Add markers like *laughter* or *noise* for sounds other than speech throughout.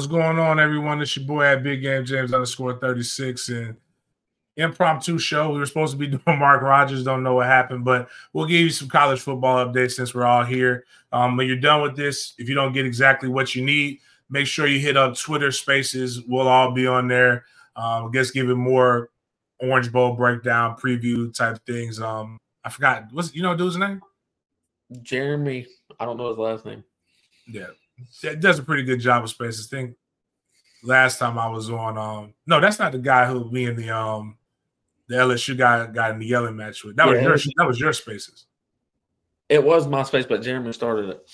What's going on, everyone? It's your boy at Big Game James underscore 36 and impromptu show. We were supposed to be *laughs* doing Mark Rogers, don't know what happened, but we'll give you some college football updates since we're all here. Um, when you're done with this, if you don't get exactly what you need, make sure you hit up Twitter Spaces. We'll all be on there. Um, I guess giving more Orange Bowl breakdown, preview type things. Um, I forgot what's you know dude's name? Jeremy. I don't know his last name. Yeah, it does a pretty good job of spaces. I think last time I was on, um, no, that's not the guy who me and the um the LSU guy got in the yelling match with. That yeah, was your that was your spaces. It was my space, but Jeremy started it.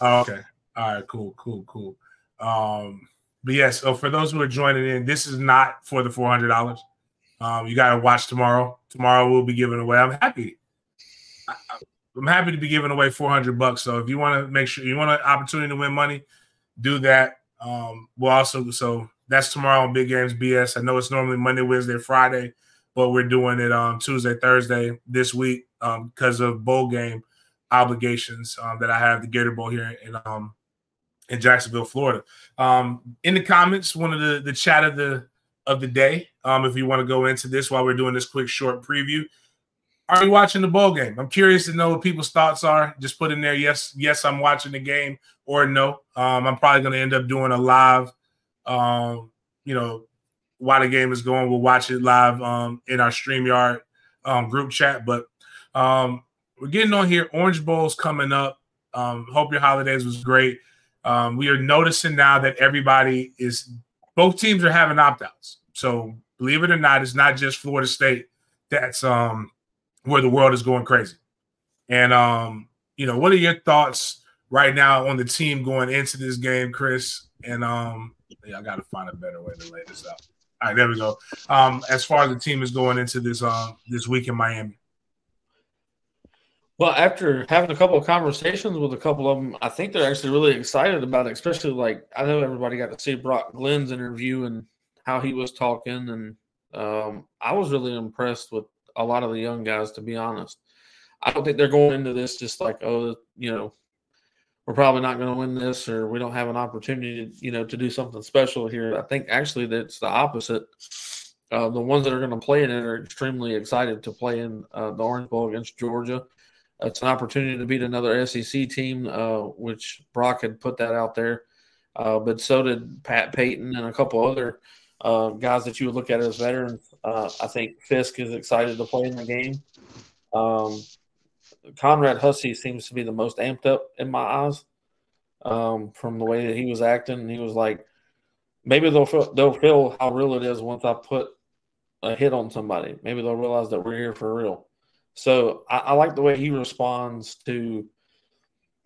Oh, okay. All right. Cool. Cool. Cool. Um, but yes. So for those who are joining in, this is not for the four hundred dollars. Um, you got to watch tomorrow. Tomorrow we'll be giving away. I'm happy. I, I'm happy to be giving away 400 bucks. So if you want to make sure you want an opportunity to win money, do that. Um, we'll also so that's tomorrow on Big Games BS. I know it's normally Monday, Wednesday, Friday, but we're doing it on Tuesday, Thursday this week um, because of bowl game obligations um, that I have the Gator Bowl here in um, in Jacksonville, Florida. Um, in the comments, one of the the chat of the of the day. Um, if you want to go into this while we're doing this quick short preview, are you watching the bowl game? I'm curious to know what people's thoughts are. Just put in there, yes, yes, I'm watching the game, or no. Um, I'm probably going to end up doing a live, um, you know, while the game is going. We'll watch it live um, in our StreamYard um, group chat. But um, we're getting on here. Orange Bowl's coming up. Um, hope your holidays was great. Um, we are noticing now that everybody is, both teams are having opt outs. So believe it or not, it's not just Florida State that's um where the world is going crazy. And um, you know, what are your thoughts right now on the team going into this game, Chris? And um, yeah, I got to find a better way to lay this out. All right, there we go. Um, as far as the team is going into this um this week in Miami. Well, after having a couple of conversations with a couple of them, I think they're actually really excited about it. Especially like I know everybody got to see Brock Glenn's interview and how he was talking, and um, I was really impressed with a lot of the young guys, to be honest. I don't think they're going into this just like, oh, you know, we're probably not going to win this or we don't have an opportunity to, you know, to do something special here. I think actually that's the opposite. Uh, the ones that are going to play in it are extremely excited to play in uh, the Orange Bowl against Georgia. It's an opportunity to beat another SEC team, uh, which Brock had put that out there. Uh, but so did Pat Payton and a couple other uh, guys that you would look at as veterans. Uh, I think Fiske is excited to play in the game. Um, Conrad Hussey seems to be the most amped up in my eyes um, from the way that he was acting. He was like, maybe they'll feel, they'll feel how real it is once I put a hit on somebody. Maybe they'll realize that we're here for real. So I, I like the way he responds to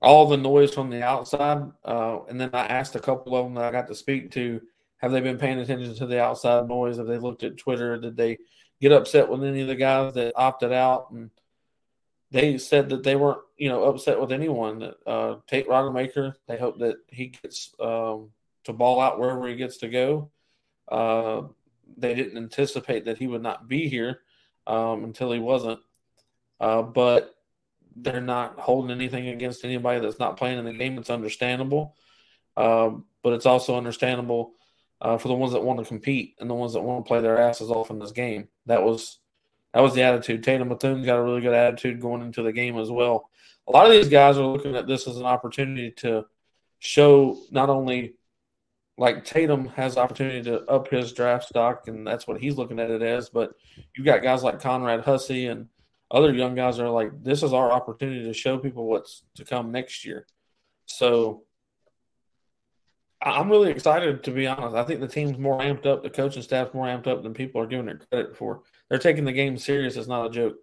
all the noise from the outside. Uh, and then I asked a couple of them that I got to speak to have they been paying attention to the outside noise? Have they looked at Twitter? Did they get upset with any of the guys that opted out? And they said that they weren't, you know, upset with anyone. Uh, Tate Rodemaker, they hope that he gets um, to ball out wherever he gets to go. Uh, they didn't anticipate that he would not be here um, until he wasn't. Uh, but they're not holding anything against anybody that's not playing in the game. It's understandable. Um, but it's also understandable uh, for the ones that want to compete and the ones that want to play their asses off in this game. That was that was the attitude. Tatum Bethune got a really good attitude going into the game as well. A lot of these guys are looking at this as an opportunity to show not only like Tatum has opportunity to up his draft stock, and that's what he's looking at it as. But you've got guys like Conrad Hussey and other young guys are like, this is our opportunity to show people what's to come next year. So I'm really excited to be honest. I think the team's more amped up, the coaching staff's more amped up than people are giving it credit for. They're taking the game serious. It's not a joke.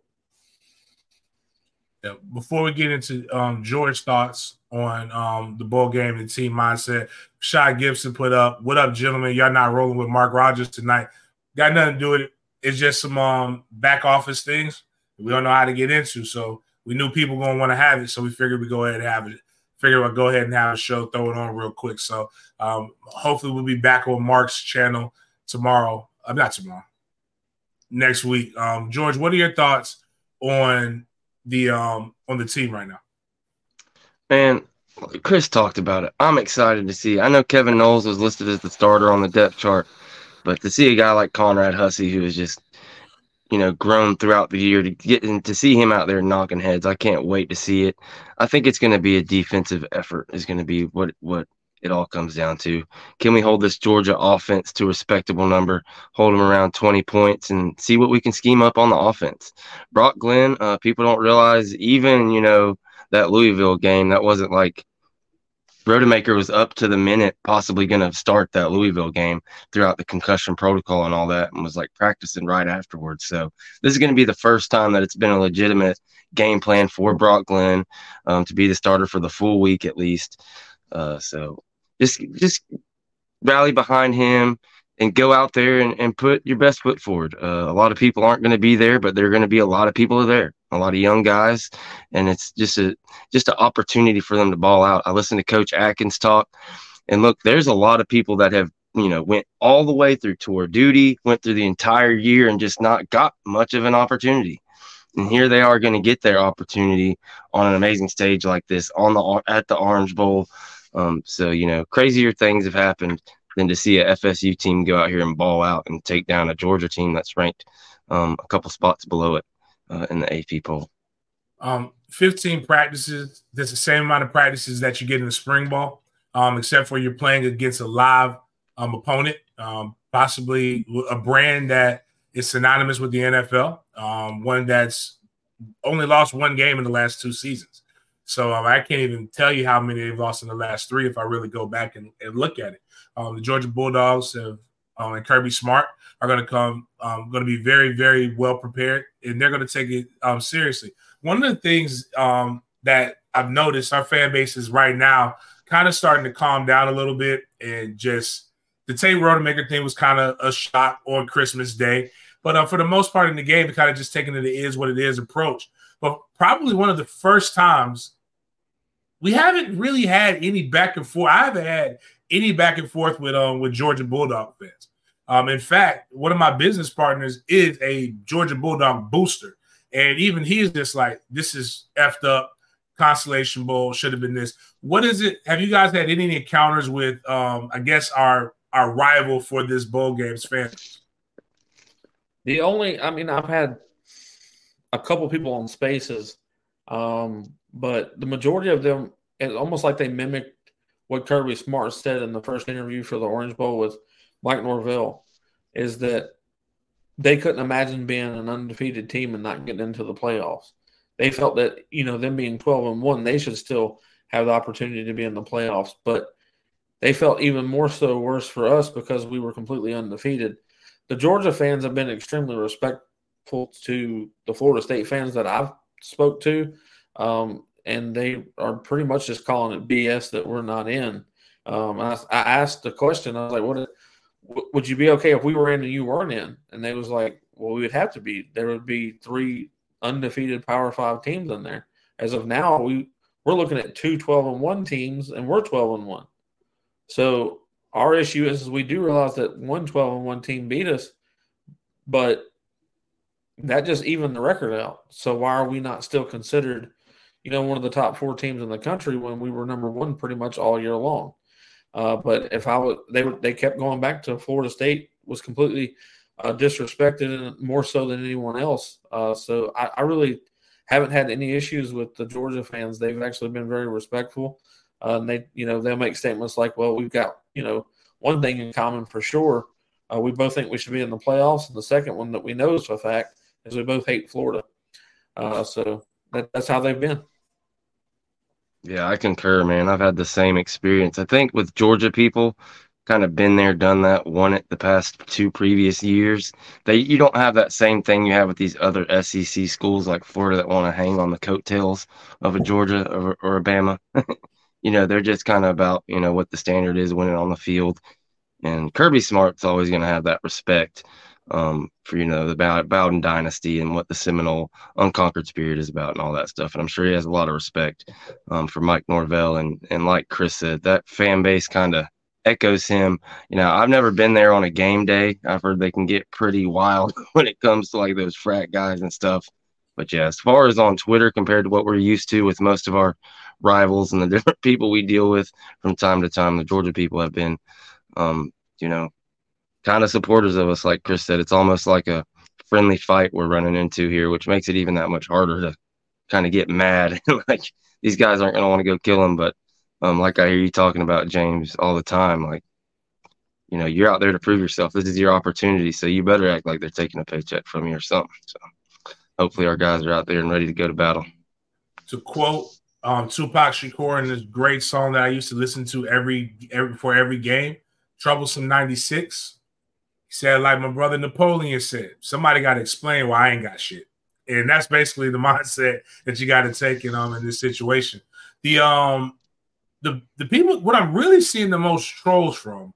Yeah. Before we get into um, George's thoughts on um, the bowl game and team mindset, Shy Gibson put up, "What up, gentlemen? Y'all not rolling with Mark Rogers tonight? Got nothing to do with it. It's just some um, back office things we don't know how to get into. So we knew people gonna want to have it, so we figured we go ahead and have it figure I'd go ahead and have a show, throw it on real quick. So um, hopefully we'll be back on Mark's channel tomorrow. Uh, not tomorrow. Next week. Um, George, what are your thoughts on the um on the team right now? Man, Chris talked about it. I'm excited to see. I know Kevin Knowles was listed as the starter on the depth chart, but to see a guy like Conrad Hussey, who is just you know, grown throughout the year to get and to see him out there knocking heads. I can't wait to see it. I think it's going to be a defensive effort. Is going to be what what it all comes down to. Can we hold this Georgia offense to a respectable number, hold them around 20 points, and see what we can scheme up on the offense? Brock Glenn, uh, people don't realize even you know that Louisville game that wasn't like Rodemaker was up to the minute, possibly going to start that Louisville game throughout the concussion protocol and all that, and was like practicing right afterwards. So this is going to be the first time that it's been a legitimate game plan for Brock Glenn um, to be the starter for the full week at least. Uh, so just just rally behind him and go out there and, and put your best foot forward. Uh, a lot of people aren't going to be there, but there are going to be a lot of people there a lot of young guys, and it's just a just an opportunity for them to ball out. I listened to Coach Atkins talk, and look, there's a lot of people that have you know went all the way through tour duty, went through the entire year, and just not got much of an opportunity. And here they are going to get their opportunity on an amazing stage like this on the at the Orange Bowl. Um, so you know, crazier things have happened than to see a FSU team go out here and ball out and take down a Georgia team that's ranked um, a couple spots below it uh, in the AP poll? Um, 15 practices. That's the same amount of practices that you get in the spring ball, um, except for you're playing against a live um, opponent, um, possibly a brand that is synonymous with the NFL, um, one that's only lost one game in the last two seasons. So um, I can't even tell you how many they've lost in the last three if I really go back and, and look at it. The Georgia Bulldogs have, and Kirby Smart are going to come, um, going to be very, very well prepared, and they're going to take it um, seriously. One of the things um, that I've noticed our fan base is right now kind of starting to calm down a little bit, and just the Tate Rodemaker thing was kind of a shock on Christmas Day, but uh, for the most part in the game, kind of just taking it is what it is approach. But probably one of the first times we haven't really had any back and forth. I haven't had any back and forth with um with Georgia Bulldog fans. Um, in fact, one of my business partners is a Georgia Bulldog booster. And even he's just like, this is effed up. Constellation Bowl should have been this. What is it? Have you guys had any encounters with, um, I guess, our our rival for this bowl games fans? The only, I mean, I've had a couple people on spaces, um, but the majority of them, it's almost like they mimicked what Kirby Smart said in the first interview for the Orange Bowl with Mike Norvell is that they couldn't imagine being an undefeated team and not getting into the playoffs. They felt that, you know, them being 12 and 1, they should still have the opportunity to be in the playoffs. But they felt even more so worse for us because we were completely undefeated. The Georgia fans have been extremely respectful to the Florida State fans that I've spoke to. Um, and they are pretty much just calling it BS that we're not in. Um, I, I, asked the question. I was like, "What? Would you be okay if we were in and you weren't in? And they was like, well, we would have to be. There would be three undefeated Power Five teams in there. As of now, we we're looking at two 12 and one teams, and we're 12 and one. So our issue is, is we do realize that one 12 and one team beat us, but that just evened the record out. So why are we not still considered, you know, one of the top four teams in the country when we were number one pretty much all year long? Uh, but if I was, they they kept going back to Florida State was completely uh, disrespected and more so than anyone else. Uh, so I, I, really haven't had any issues with the Georgia fans. They've actually been very respectful. Uh, and they, you know, they'll make statements like, "Well, we've got, you know, one thing in common for sure. Uh, we both think we should be in the playoffs, and the second one that we know is a fact is we both hate Florida. Uh, so that, that's how they've been." Yeah, I concur, man. I've had the same experience. I think with Georgia people, kind of been there, done that, won it the past two previous years. They you don't have that same thing you have with these other SEC schools like Florida that want to hang on the coattails of a Georgia or, or Bama. *laughs* you know, they're just kind of about you know what the standard is, winning on the field. And Kirby Smart's always going to have that respect um, for you know the Bowden dynasty and what the Seminole unconquered spirit is about and all that stuff. And I'm sure he has a lot of respect um, for Mike Norvell and and like Chris said, that fan base kind of echoes him. You know, I've never been there on a game day. I've heard they can get pretty wild *laughs* when it comes to like those frat guys and stuff. But yeah, as far as on Twitter compared to what we're used to with most of our rivals and the *laughs* different people we deal with from time to time. The Georgia people have been, um, you know, kind of supporters of us. Like Chris said, it's almost like a friendly fight we're running into here, which makes it even that much harder to kind of get mad. *laughs* like these guys aren't going to want to go kill him, but um, like I hear you talking about James all the time, like you know, you're out there to prove yourself. This is your opportunity, so you better act like they're taking a paycheck from you or something. So hopefully our guys are out there and ready to go to battle. To quote um, Tupac Shakur in this great song that I used to listen to every every for every game, "Troublesome '96." He said, like my brother Napoleon said, somebody got to explain why I ain't got shit, and that's basically the *laughs* mindset that you got to take in um in this situation. The um the the people what I'm really seeing the most trolls from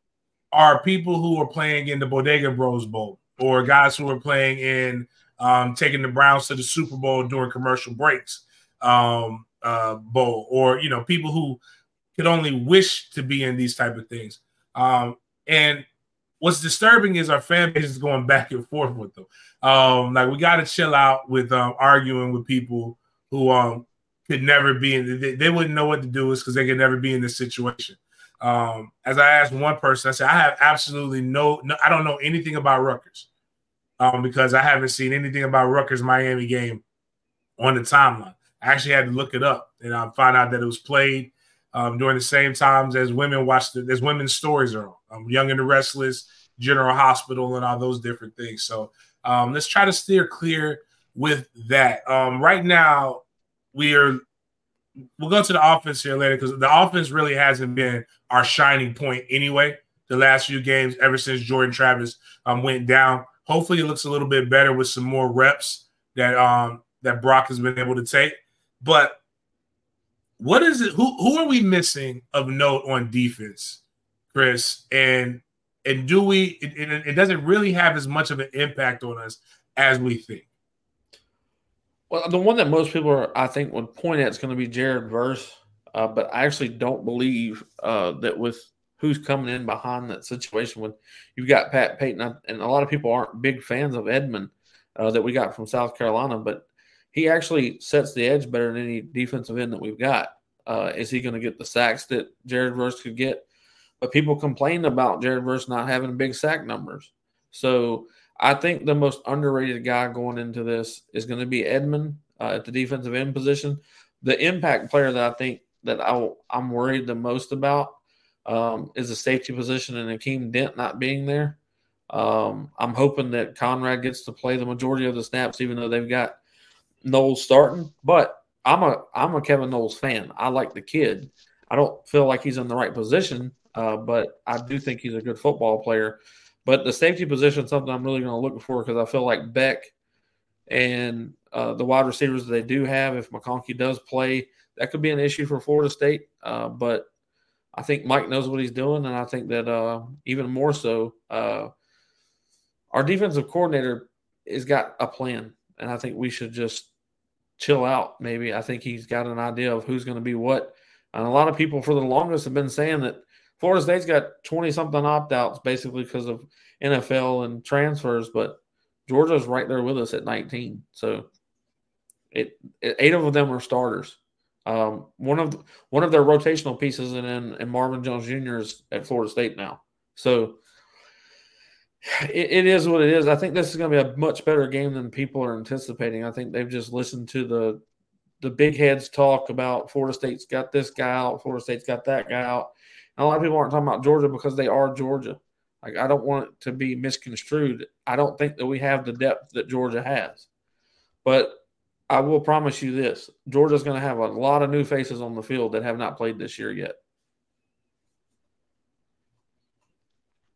are people who are playing in the Bodega Bros Bowl or guys who are playing in um, taking the Browns to the Super Bowl during commercial breaks um, uh, bowl, or you know people who could only wish to be in these type of things. Um, and what's disturbing is our fan base is going back and forth with them. Um, like we got to chill out with um, arguing with people who um, could never be in. They, they wouldn't know what to do is because they could never be in this situation. Um, as I asked one person, I said, I have absolutely no, no I don't know anything about Rutgers um, because I haven't seen anything about Rutgers Miami game on the timeline. I actually had to look it up and I found out that it was played um, during the same times as women watch it. There's women's stories are on um, Young and the Restless, General Hospital, and all those different things. So um, let's try to steer clear with that. Um, right now, we are we'll go to the offense here later because the offense really hasn't been our shining point anyway. The last few games, ever since Jordan Travis um, went down, hopefully it looks a little bit better with some more reps that um that Brock has been able to take. But what is it? Who who are we missing of note on defense, Chris? And and do we? It, it, doesn't really have as much of an impact on us as we think. Well, the one that most people are, I think, would point at is going to be Jared Verse, uh, but I actually don't believe uh, that with who's coming in behind that situation. When you've got Pat Payton, and a lot of people aren't big fans of Edmond uh, that we got from South Carolina, but he actually sets the edge better than any defensive end that we've got. Uh, is he going to get the sacks that Jared Verse could get? But people complain about Jared Verse not having big sack numbers. So I think the most underrated guy going into this is going to be Edmond uh, at the defensive end position. The impact player that I think that I, am worried the most about um, is the safety position and Akeem Dent not being there. Um, I'm hoping that Conrad gets to play the majority of the snaps, even though they've got Knowles starting. But I'm a I'm a Kevin Knowles fan. I like the kid. I don't feel like he's in the right position, uh, but I do think he's a good football player. But the safety position is something I'm really going to look for because I feel like Beck and uh, the wide receivers they do have, if McConkey does play, that could be an issue for Florida State. Uh, but I think Mike knows what he's doing, and I think that uh, even more so, uh, our defensive coordinator has got a plan, and I think we should just chill out. Maybe I think he's got an idea of who's going to be what. And a lot of people for the longest have been saying that Florida State's got 20 something opt outs basically because of NFL and transfers, but Georgia's right there with us at 19. So it, it eight of them are starters. Um, one of one of their rotational pieces, and in and Marvin Jones Jr. is at Florida State now. So it, it is what it is. I think this is going to be a much better game than people are anticipating. I think they've just listened to the the big heads talk about Florida State's got this guy out, Florida State's got that guy out, a lot of people aren't talking about Georgia because they are Georgia. Like I don't want it to be misconstrued. I don't think that we have the depth that Georgia has. But I will promise you this: Georgia's going to have a lot of new faces on the field that have not played this year yet.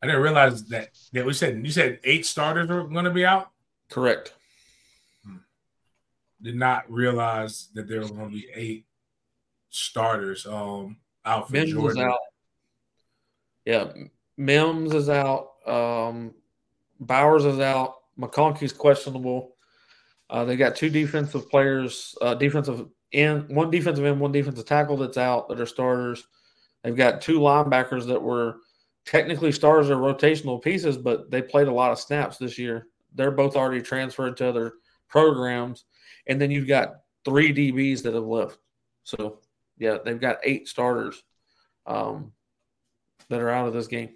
I didn't realize that. Yeah, we said you said eight starters are going to be out. Correct. Hmm. Did not realize that there were going to be eight starters um, out for Mims Georgia. out. Yeah, Mims is out. Um, Bowers is out. McConkey's questionable. Uh, they got two defensive players, uh, defensive end, one defensive end, one defensive tackle that's out that are starters. They've got two linebackers that were technically stars are rotational pieces, but they played a lot of snaps this year. They're both already transferred to other programs, and then you've got three DBs that have left. So yeah, they've got eight starters um, that are out of this game.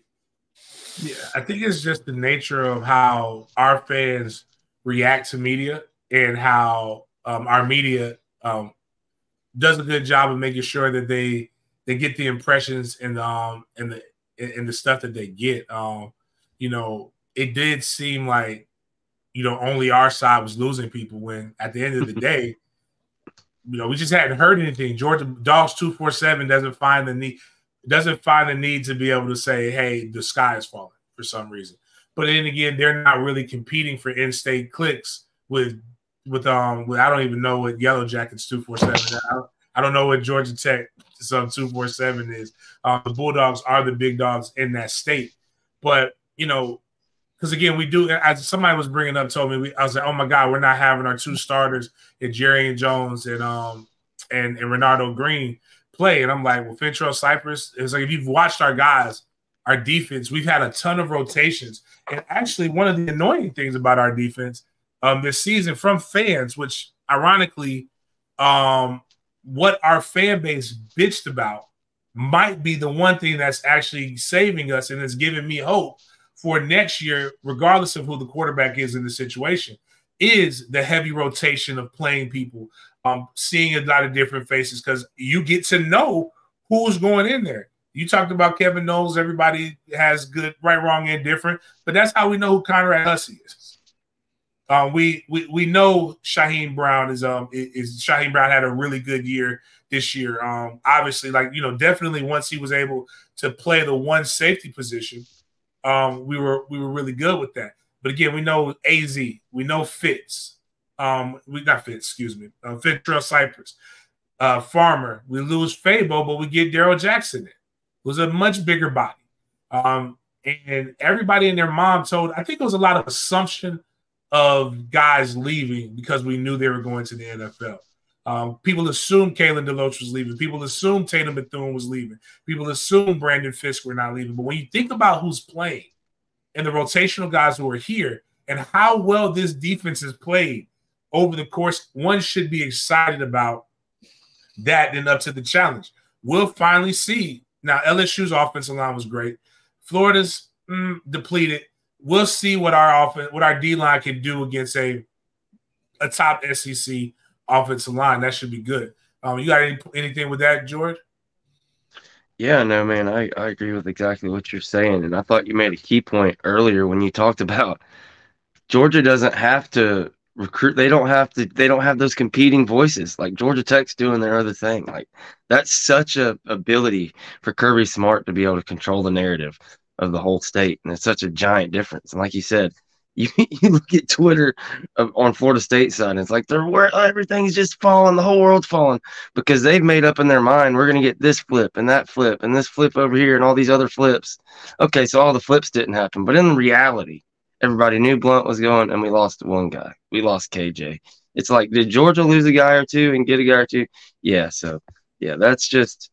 Yeah, I think it's just the nature of how our fans react to media and how um, our media um, does a good job of making sure that they they get the impressions and um and the and the stuff that they get. Um, you know, it did seem like you know only our side was losing people when at the end of the *laughs* day, you know, we just hadn't heard anything. Georgia Dogs two four seven doesn't find the need doesn't find the need to be able to say, hey, the sky is falling for some reason. But then again, they're not really competing for in-state clicks with with um with I don't even know what Yellow Jackets two four seven. I don't know what Georgia Tech some two four seven is. Um, the Bulldogs are the big dogs in that state, but you know, because again, we do. As somebody was bringing up, told me, we, I was like, oh my god, we're not having our two starters, in Jarrian Jones and um and and Renardo Green play, and I'm like, well, Fentrell Cypress. It's like if you've watched our guys, our defense, we've had a ton of rotations, and actually, one of the annoying things about our defense um this season from fans, which ironically, um what our fan base bitched about might be the one thing that's actually saving us and is giving me hope for next year, regardless of who the quarterback is in the situation, is the heavy rotation of playing people, um, seeing a lot of different faces because you get to know who's going in there. You talked about Kevin Knowles, everybody has good, right, wrong, and different, but that's how we know who Conrad Hussey is. Um, we, we we know Shaheen Brown is um is Shyheim Brown had a really good year this year. Um, obviously, like you know, definitely once he was able to play the one safety position, um, we were we were really good with that. But again, we know Az, we know Fitz, um, we got Fitz, excuse me, uh, Cypress, uh, Farmer. We lose Fabo, but we get Darrell Jackson in. Was a much bigger body, um, and everybody and their mom told. I think it was a lot of assumption of guys leaving because we knew they were going to the NFL. Um, people assumed Kalen DeLoach was leaving. People assumed Tatum Bethune was leaving. People assumed Brandon Fiske were not leaving. But when you think about who's playing and the rotational guys who are here and how well this defense has played over the course, one should be excited about that and up to the challenge. We'll finally see. Now, LSU's offensive line was great. Florida's mm, depleted we'll see what our offense, what our D line can do against a a top SEC offensive line. That should be good. Um, you got any, anything with that, George? Yeah, no, man, I, I agree with exactly what you're saying. And I thought you made a key point earlier when you talked about Georgia doesn't have to recruit they don't have to they don't have those competing voices like georgia tech's doing their other thing like that's such a ability for kirby smart to be able to control the narrative of the whole state, and it's such a giant difference. And like you said, *laughs* you, you look at Twitter on Florida State side, and it's like they're where everything's just falling, the whole world's falling because they've made up in their mind we're gonna get this flip and that flip and this flip over here and all these other flips. Okay, so all the flips didn't happen, but in reality, everybody knew Blunt was going, and we lost one guy. We lost KJ. It's like, did Georgia lose a guy or two and get a guy or two? Yeah, so yeah, that's just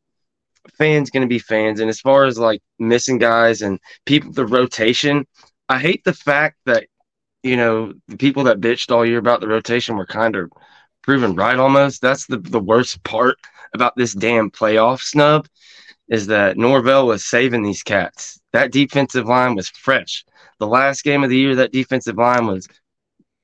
fans going to be fans. And as far as like missing guys and people, the rotation, I hate the fact that, you know, the people that bitched all year about the rotation were kind of proven right almost. That's the, the worst part about this damn playoff snub is that Norvell was saving these cats. That defensive line was fresh. The last game of the year, that defensive line was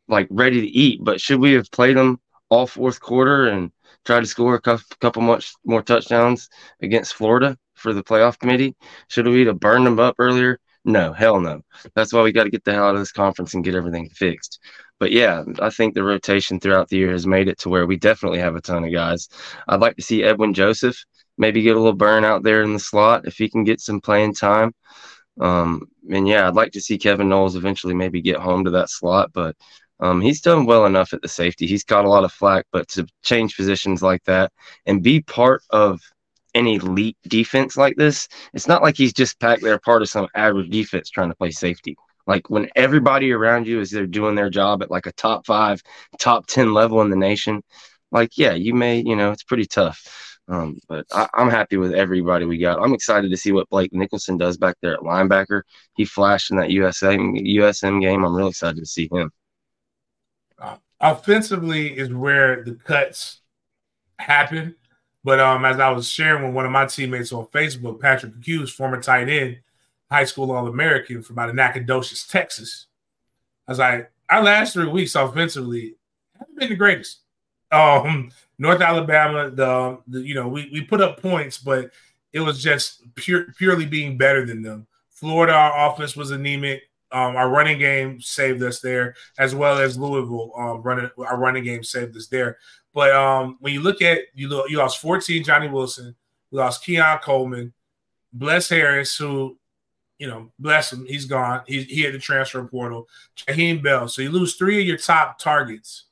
like ready to eat. But should we have played them all fourth quarter and try to score a couple much more touchdowns against Florida for the playoff committee? Should we have burned them up earlier? No, hell no. That's why we got to get the hell out of this conference and get everything fixed. But yeah, I think the rotation throughout the year has made it to where we definitely have a ton of guys. I'd like to see Edwin Joseph maybe get a little burn out there in the slot if he can get some playing time. Um, and yeah, I'd like to see Kevin Knowles eventually maybe get home to that slot, but um, he's done well enough at the safety. He's got a lot of flack, but to change positions like that and be part of an elite defense like this, it's not like he's just back there part of some average defense trying to play safety. Like when everybody around you is they're doing their job at like a top five, top 10 level in the nation, like, yeah, you may, you know, it's pretty tough. Um, but I, am happy with everybody we got. I'm excited to see what Blake Nichelson does back there at linebacker. He flashed in that USA USM game. I'm really excited to see him offensively is where the cuts happen. But um, as I was sharing with one of my teammates on Facebook, Patrick Hughes, former tight end, high school All American from out of Nacogdoches, Texas. I was like, our last three weeks offensively haven't been the greatest. Um, North Alabama, the, the you know we, we put up points, but it was just pure, purely being better than them. Florida, our offense was anemic. Um, our running game saved us there, as well as Louisville. Um, running our running game saved us there. But um, when you look at you, you lost 14 Johnny Wilson, you lost Keon Coleman, Bless Harris, who you know, bless him, he's gone. He, he had the transfer portal. Jaheim Bell. So you lose three of your top targets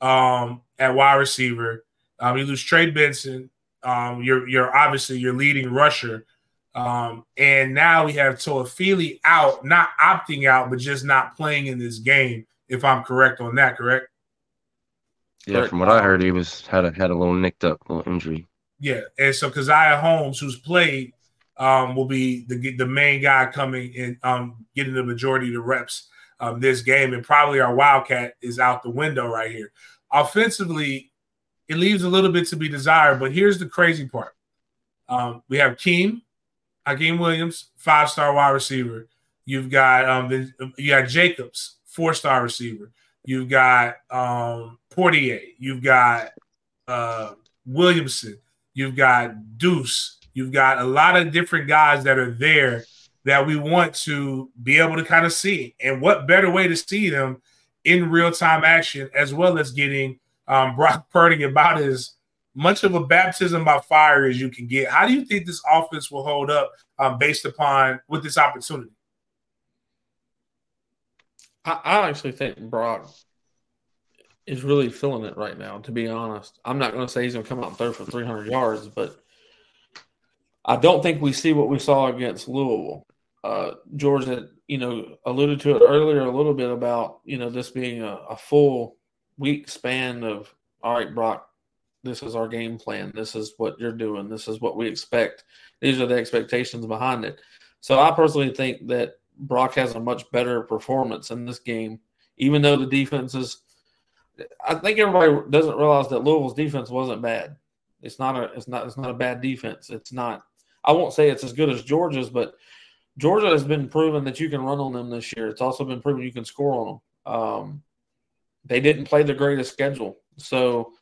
um, at wide receiver. Um, you lose Trey Benson. Um, you're you're obviously your leading rusher. Um, and now we have Toafili out, not opting out, but just not playing in this game. If I'm correct on that, correct? Yeah, from what I heard, he was had a had a little nicked up little injury. Yeah, and so Caziah Holmes, who's played, um, will be the the main guy coming and um, getting the majority of the reps um, this game, and probably our Wildcat is out the window right here. Offensively, it leaves a little bit to be desired, but here's the crazy part: um, we have Keem, Hykeem Williams, five star wide receiver. You've got um, you got Jacobs, four star receiver. You've got um, Poitier. You've got uh, Williamson. You've got Deuce. You've got a lot of different guys that are there that we want to be able to kind of see. And what better way to see them in real time action, as well as getting um, Brock Purdy about as much of a baptism by fire as you can get. How do you think this offense will hold up um, based upon with this opportunity? I, I actually think Brock is really feeling it right now. To be honest, I'm not going to say he's going to come out and throw for 300 yards, but I don't think we see what we saw against Louisville. Uh, George had, you know, alluded to it earlier a little bit about, you know, this being a, a full week span of, all right, Brock, this is our game plan. This is what you're doing. This is what we expect. These are the expectations behind it. So I personally think that Brock has a much better performance in this game, even though the defense is. I think everybody doesn't realize that Louisville's defense wasn't bad. It's not a. It's not. It's not a bad defense. It's not I won't say it's as good as Georgia's, but Georgia has been proven that you can run on them this year. It's also been proven you can score on them. Um, they didn't play the greatest schedule, so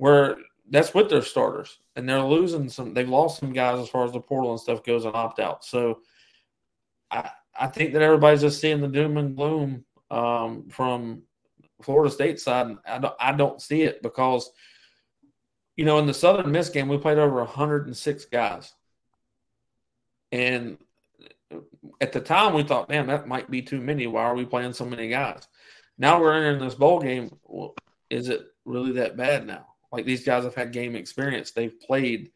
where that's with their starters, and they're losing some. They've lost some guys as far as the portal and stuff goes and opt out. So I I think that everybody's just seeing the doom and gloom um, from Florida State side. I don't I don't see it because you know in the Southern Miss game we played over 106 guys. And at the time, we thought, man, that might be too many. Why are we playing so many guys? Now we're entering this bowl game. Well, is it really that bad now? Like these guys have had game experience. They've played.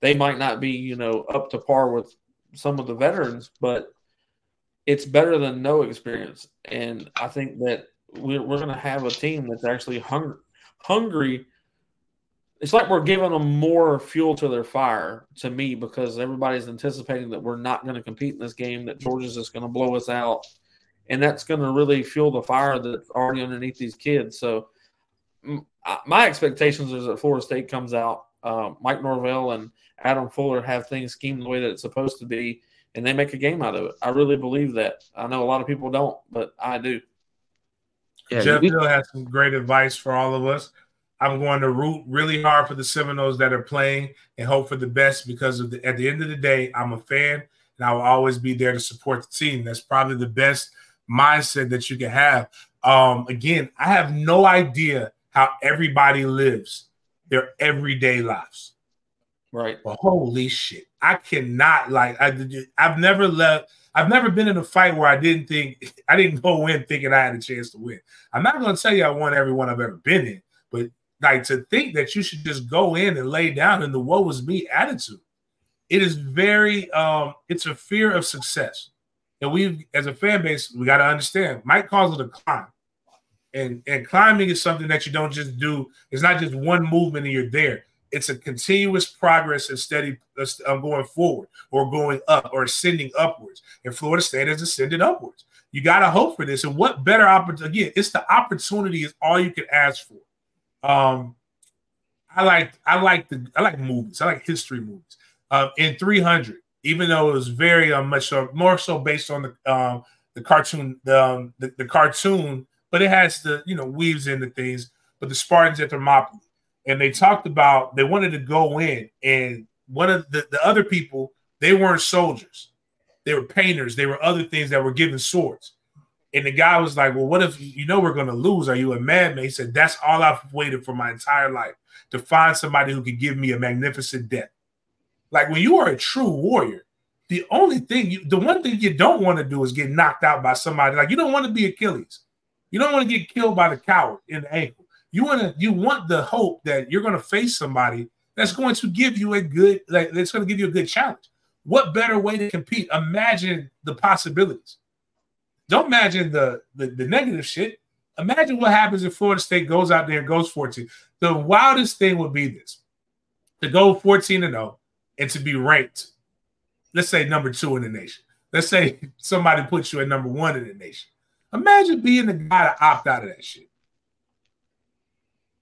They might not be, you know, up to par with some of the veterans, but it's better than no experience. And I think that we're, we're going to have a team that's actually hung, hungry it's like we're giving them more fuel to their fire to me because everybody's anticipating that we're not going to compete in this game, that Georgia's just going to blow us out. And that's going to really fuel the fire that's already underneath these kids. So, my expectations is that Florida State comes out, uh, Mike Norvell and Adam Fuller have things schemed the way that it's supposed to be, and they make a game out of it. I really believe that. I know a lot of people don't, but I do. Yeah, Jeff Hill has some great advice for all of us. I'm going to root really hard for the Seminoles that are playing and hope for the best because of the, at the end of the day, I'm a fan and I will always be there to support the team. That's probably the best mindset that you can have. Um, again, I have no idea how everybody lives their everyday lives. Right. But holy shit, I cannot like I I've never left. I've never been in a fight where I didn't think *laughs* I didn't go in thinking I had a chance to win. I'm not going to tell you I won every one I've ever been in, but like to think that you should just go in and lay down in the woe is me attitude. It is very um it's a fear of success. And we as a fan base, we got to understand Mike calls it a climb. And and climbing is something that you don't just do, it's not just one movement and you're there. It's a continuous progress and steady uh, going forward or going up or ascending upwards. And Florida State has ascended upwards. You got to hope for this. And what better opportunity? Again, it's the opportunity is all you can ask for. Um, I like I like the I like movies. I like history movies. Um, in 300, even though it was very uh, much so more so based on the um, the cartoon the, um, the the cartoon, but it has the you know weaves into things. But the Spartans at Thermopylae, and they talked about they wanted to go in, and one of the, the other people they weren't soldiers, they were painters, they were other things that were given swords. And the guy was like, Well, what if you know we're gonna lose? Are you a madman? He said, That's all I've waited for my entire life to find somebody who could give me a magnificent death. Like when you are a true warrior, the only thing you the one thing you don't want to do is get knocked out by somebody. Like you don't want to be Achilles. You don't want to get killed by the coward in the ankle. You want to you want the hope that you're going to face somebody that's going to give you a good like that's going to give you a good challenge. What better way to compete? Imagine the possibilities. Don't imagine the, the, the negative shit. Imagine what happens if Florida State goes out there and goes 14. The wildest thing would be this to go 14 and 0 and to be ranked, let's say number two in the nation. Let's say *laughs* somebody puts you at number one in the nation. Imagine being the guy to opt out of that shit.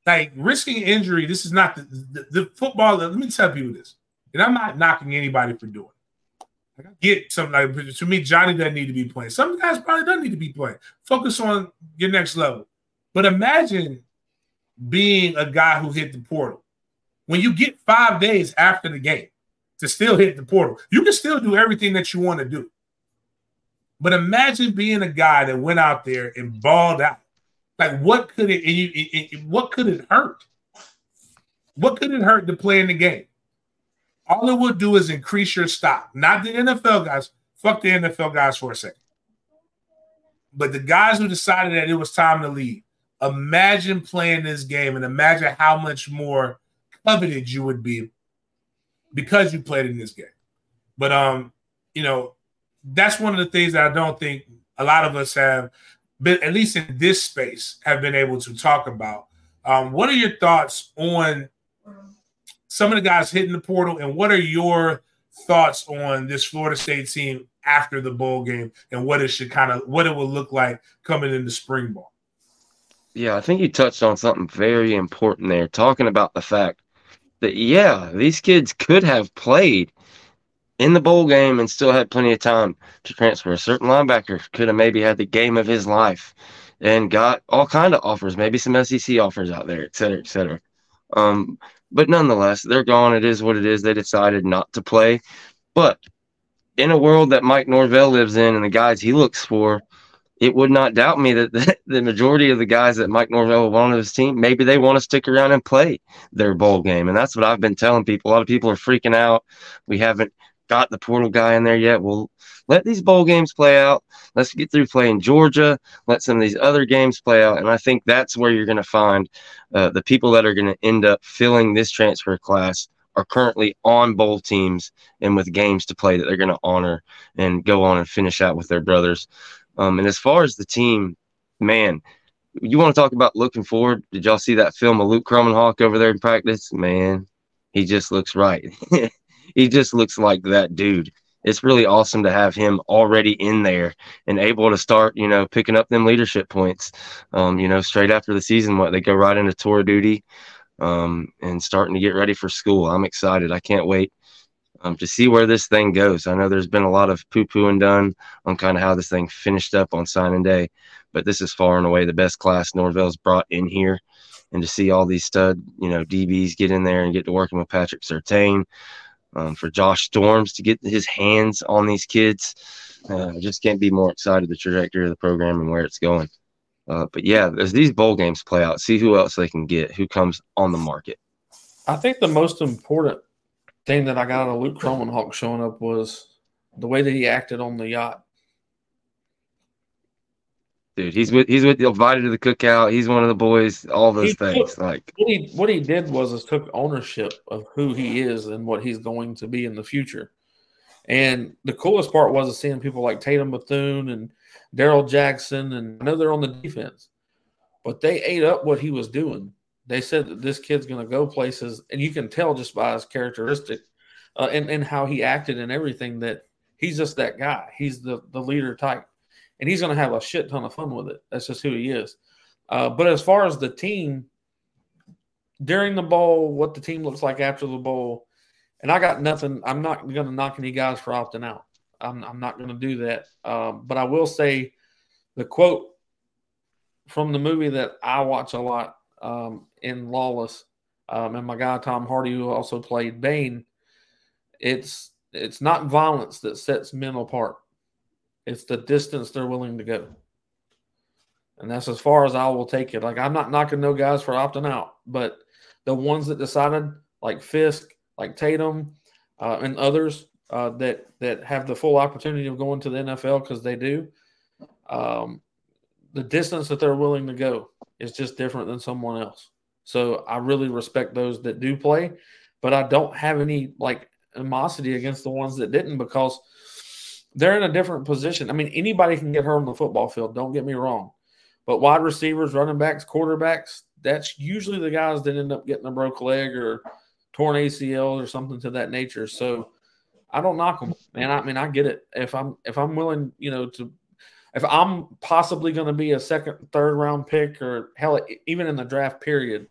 Like risking injury, this is not the, the, the football. Let me tell people this, and I'm not knocking anybody for doing I get something like to me, Johnny doesn't need to be playing. Some guys probably don't need to be playing. Focus on your next level. But imagine being a guy who hit the portal. When you get five days after the game to still hit the portal, you can still do everything that you want to do. But imagine being a guy that went out there and balled out. Like, what could it, it, it what could it hurt? What could it hurt to play in the game? all it would do is increase your stock. Not the NFL guys. Fuck the NFL guys for a second. But the guys who decided that it was time to leave, imagine playing this game and imagine how much more coveted you would be because you played in this game. But um, you know, that's one of the things that I don't think a lot of us have been, at least in this space, have been able to talk about. Um, what are your thoughts on some of the guys hitting the portal, and what are your thoughts on this Florida State team after the bowl game and what it should kind of what it will look like coming into spring ball? Yeah, I think you touched on something very important there, talking about the fact that yeah, these kids could have played in the bowl game and still had plenty of time to transfer. A certain linebacker could have maybe had the game of his life and got all kind of offers, maybe some SEC offers out there, et cetera, et cetera. Um, but nonetheless, they're gone. It is what it is. They decided not to play. But in a world that Mike Norvell lives in and the guys he looks for, it would not doubt me that *laughs* the, majority of the guys that Mike Norvell want on his team, maybe they want to stick around and play their bowl game. And that's what I've been telling people. A lot of people are freaking out. We haven't got the portal guy in there yet. We'll let these bowl games play out. Let's get through playing Georgia. Let some of these other games play out. And I think that's where you're going to find uh, the people that are going to end up filling this transfer class are currently on bowl teams and with games to play that they're going to honor and go on and finish out with their brothers. Um, and as far as the team, man, you want to talk about looking forward? Did y'all see that film of Luke Kromenhoek over there in practice? Man, he just looks right. *laughs* he just looks like that dude it's really awesome to have him already in there and able to start, you know, picking up them leadership points. Um, you know, straight after the season, what they go right into tour duty um, and starting to get ready for school. I'm excited. I can't wait um, to see where this thing goes. I know there's been a lot of poo pooing done on kind of how this thing finished up on signing day, but this is far and away the best class Norvell's brought in here. And to see all these stud, you know, DBs get in there and get to working with Patrick Surtain, um, for Josh Storms to get his hands on these kids. Uh, I just can't be more excited the trajectory of the program and where it's going. Uh, but yeah, as these bowl games play out, see who else they can get, who comes on the market. I think the most important thing that I got out of Luke Kromenhoek showing up was the way that he acted on the yacht dude. He's with he's with invited to the cookout. He's one of the boys. All those he things. Took, like what he what he did was is took ownership of who he is and what he's going to be in the future. And the coolest part was seeing people like Tatum Bethune and Darrell Jackson, and I know they're on the defense, but they ate up what he was doing. They said that this kid's going to go places, and you can tell just by his characteristic uh, and and how he acted and everything that he's just that guy. He's the the leader type and he's going to have a shit ton of fun with it. That's just who he is. Uh, but as far as the team, during the bowl, what the team looks like after the bowl. And I got nothing. I'm not going to knock any guys for opting out. I'm, I'm not going to do that. Um, but I will say the quote from the movie that I watch a lot um, in Lawless, um, and my guy Tom Hardy, who also played Bane, it's it's not violence that sets men apart. It's the distance they're willing to go. And that's as far as I will take it. Like I'm not knocking no guys for opting out, but the ones that decided, like Fiske, like Tatum, uh, and others uh, that that have the full opportunity of going to the NFL because they do. Um, the distance that they're willing to go is just different than someone else. So I really respect those that do play, but I don't have any like animosity against the ones that didn't because they're in a different position. I mean, anybody can get hurt on the football field. Don't get me wrong, but wide receivers, running backs, quarterbacks, that's usually the guys that end up getting a broke leg or torn ACL or something to that nature. So I don't knock them, man. I mean, I get it. If I'm if I'm willing, you know, to if I'm possibly going to be a second, third round pick, or hell, even in the draft period,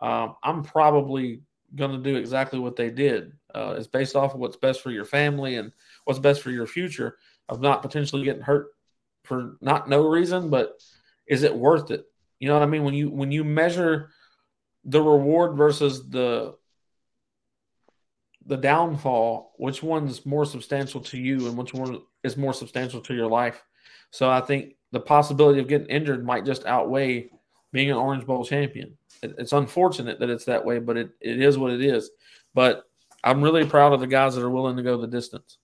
um, I'm probably going to do exactly what they did. Uh, it's based off of what's best for your family and what's best for your future of not potentially getting hurt for not no reason, but is it worth it? You know what I mean? When you when you measure the reward versus the the downfall, which one's more substantial to you and which one is more substantial to your life? So I think the possibility of getting injured might just outweigh being an Orange Bowl champion. It, it's unfortunate that it's that way, but it, it is what it is. But I'm really proud of the guys that are willing to go the distance.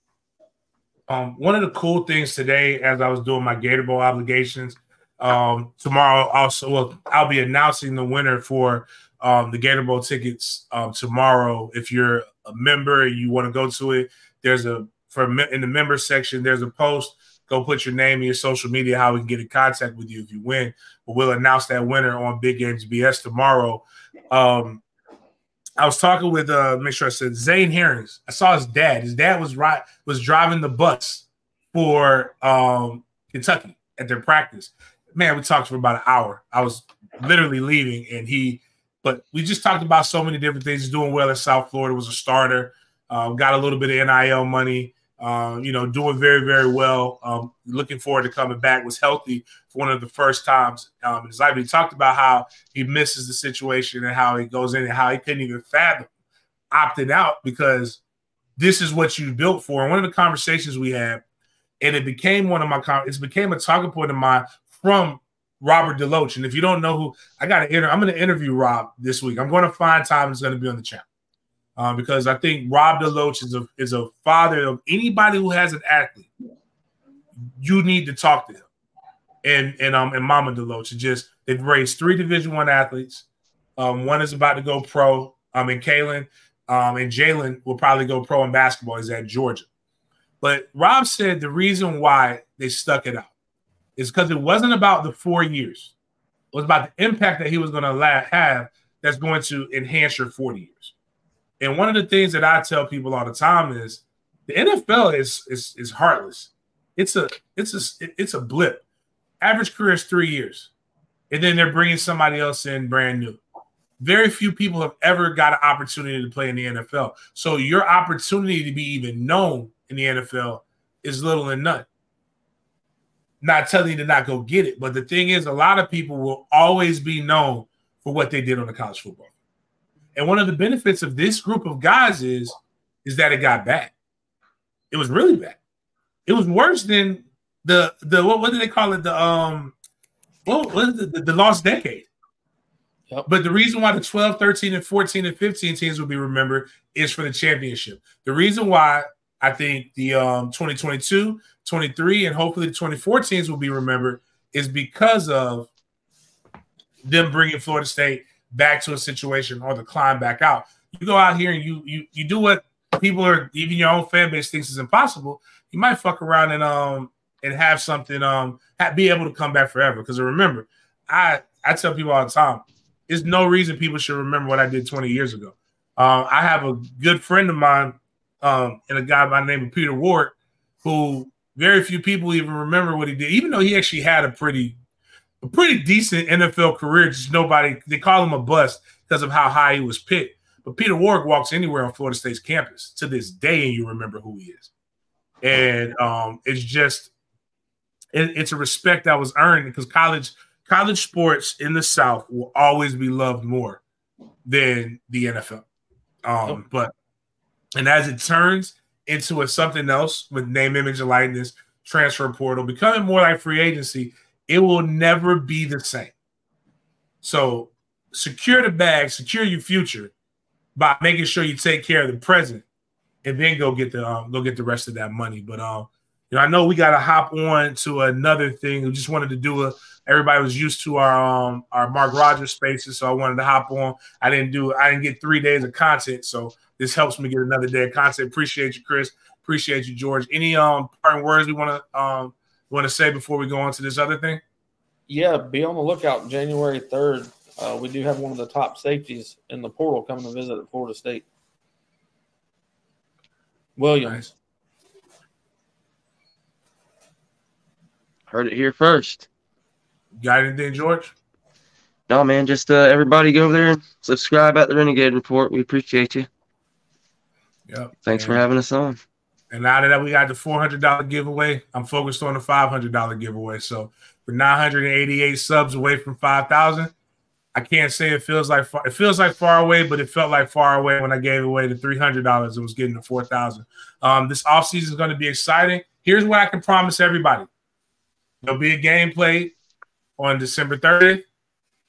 Um, one of the cool things today, as I was doing my Gator Bowl obligations, um, tomorrow also well, I'll be announcing the winner for um, the Gator Bowl tickets um, tomorrow. If you're a member and you want to go to it, there's a for in the member section. There's a post Go put your name and your social media, how we can get in contact with you if you win. But we'll announce that winner on Big Games BS tomorrow. Um, I was talking with uh make sure I said Zane Herrings. I saw his dad. His dad was right was driving the bus for um Kentucky at their practice. Man, we talked for about an hour. I was literally leaving and he but we just talked about so many different things. He's doing well in South Florida, was a starter, uh, got a little bit of NIL money. Uh, you know, doing very, very well. Um, looking forward to coming back. Was healthy for one of the first times. Um, his life. He talked about how he misses the situation and how he goes in and how he couldn't even fathom opting out because this is what you built for. And one of the conversations we had, and it became one of my it became a talking point of mine from Robert Deloach. And if you don't know who I got to enter, I'm going to interview Rob this week. I'm going to find time. It's going to be on the channel uh, because I think Rob Deloach is a is a father of anybody who has an athlete. You need to talk to him, and and um and Mama Deloach. just they've raised three Division One athletes. Um, one is about to go pro. Um, and Kalen, um, and Jalen will probably go pro in basketball. Is at Georgia, but Rob said the reason why they stuck it out is because it wasn't about the four years. It was about the impact that he was going to have that's going to enhance your 40 years. And one of the things that I tell people all the time is the NFL is is is heartless. It's a it's a it's a blip. Average career is three years, and then they're bringing somebody else in brand new. Very few people have ever got an opportunity to play in the NFL. So your opportunity to be even known in the NFL is little and none. Not telling you to not go get it, but the thing is, a lot of people will always be known for what they did on the college football. And one of the benefits of this group of guys is is that it got bad. It was really bad. It was worse than the the what, what did they call it? The um what was the, the, the lost decade. Yep. But the reason why the 12, 13, and 14 and 15 teams will be remembered is for the championship. The reason why I think the um 2022, 23, and hopefully the 24 teams will be remembered is because of them bringing Florida State back to a situation or the climb back out. You go out here and you you you do what people are even your own fan base thinks is impossible. You might fuck around and um and have something um be able to come back forever. Because remember, I I tell people all the time, there's no reason people should remember what I did 20 years ago. Uh, I have a good friend of mine, um, and a guy by the name of Peter Ward, who very few people even remember what he did, even though he actually had a pretty a pretty decent NFL career. Just nobody they call him a bust because of how high he was picked. But Peter Warrick walks anywhere on Florida State's campus to this day, and you remember who he is. And um, it's just it, it's a respect that was earned because college college sports in the South will always be loved more than the NFL. Um, But and as it turns into a something else with name, image, and likeness, transfer portal, becoming more like free agency, it will never be the same. So secure the bag, secure your future by making sure you take care of the present, and then go get the um, go get the rest of that money. But um, you know, I know we got to hop on to another thing. We just wanted to do a. Everybody was used to our um our Mark Rogers spaces, so I wanted to hop on. I didn't do. I didn't get three days of content, so this helps me get another day of content. Appreciate you, Chris. Appreciate you, George. Any um parting words we want to um want to say before we go on to this other thing? Yeah, be on the lookout. January third, uh, we do have one of the top safeties in the portal coming to visit at Florida State. Williams. Nice. Heard it here first. Got anything, George? No, man, just uh, everybody go over there and subscribe at the Renegade Report. We appreciate you. Yep. Thanks and, for having us on. And now that we got the four hundred dollar giveaway, I'm focused on the five hundred dollar giveaway. So eighty eight subs away from five thousand. I can't say it feels like far, it feels like far away, but it felt like far away when I gave away the three hundred dollars. It was getting to four thousand. Um, this offseason is going to be exciting. Here's what I can promise everybody: there'll be a game played on December 30th.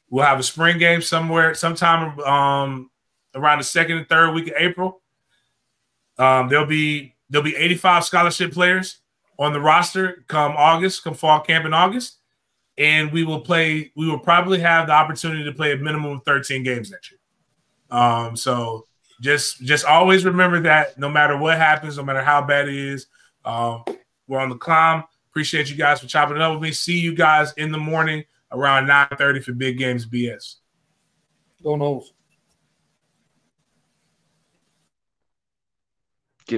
We'll have a spring game somewhere, sometime um, around the second and third week of April. Um, there'll be there'll be 85 scholarship players on the roster come August, come fall camp in August, and we will play. We will probably have the opportunity to play a minimum of 13 games next year. Um, so just just always remember that no matter what happens, no matter how bad it is, um, we're on the climb. Appreciate you guys for chopping it up with me. See you guys in the morning around 9:30 for Big Games BS. Go Noles.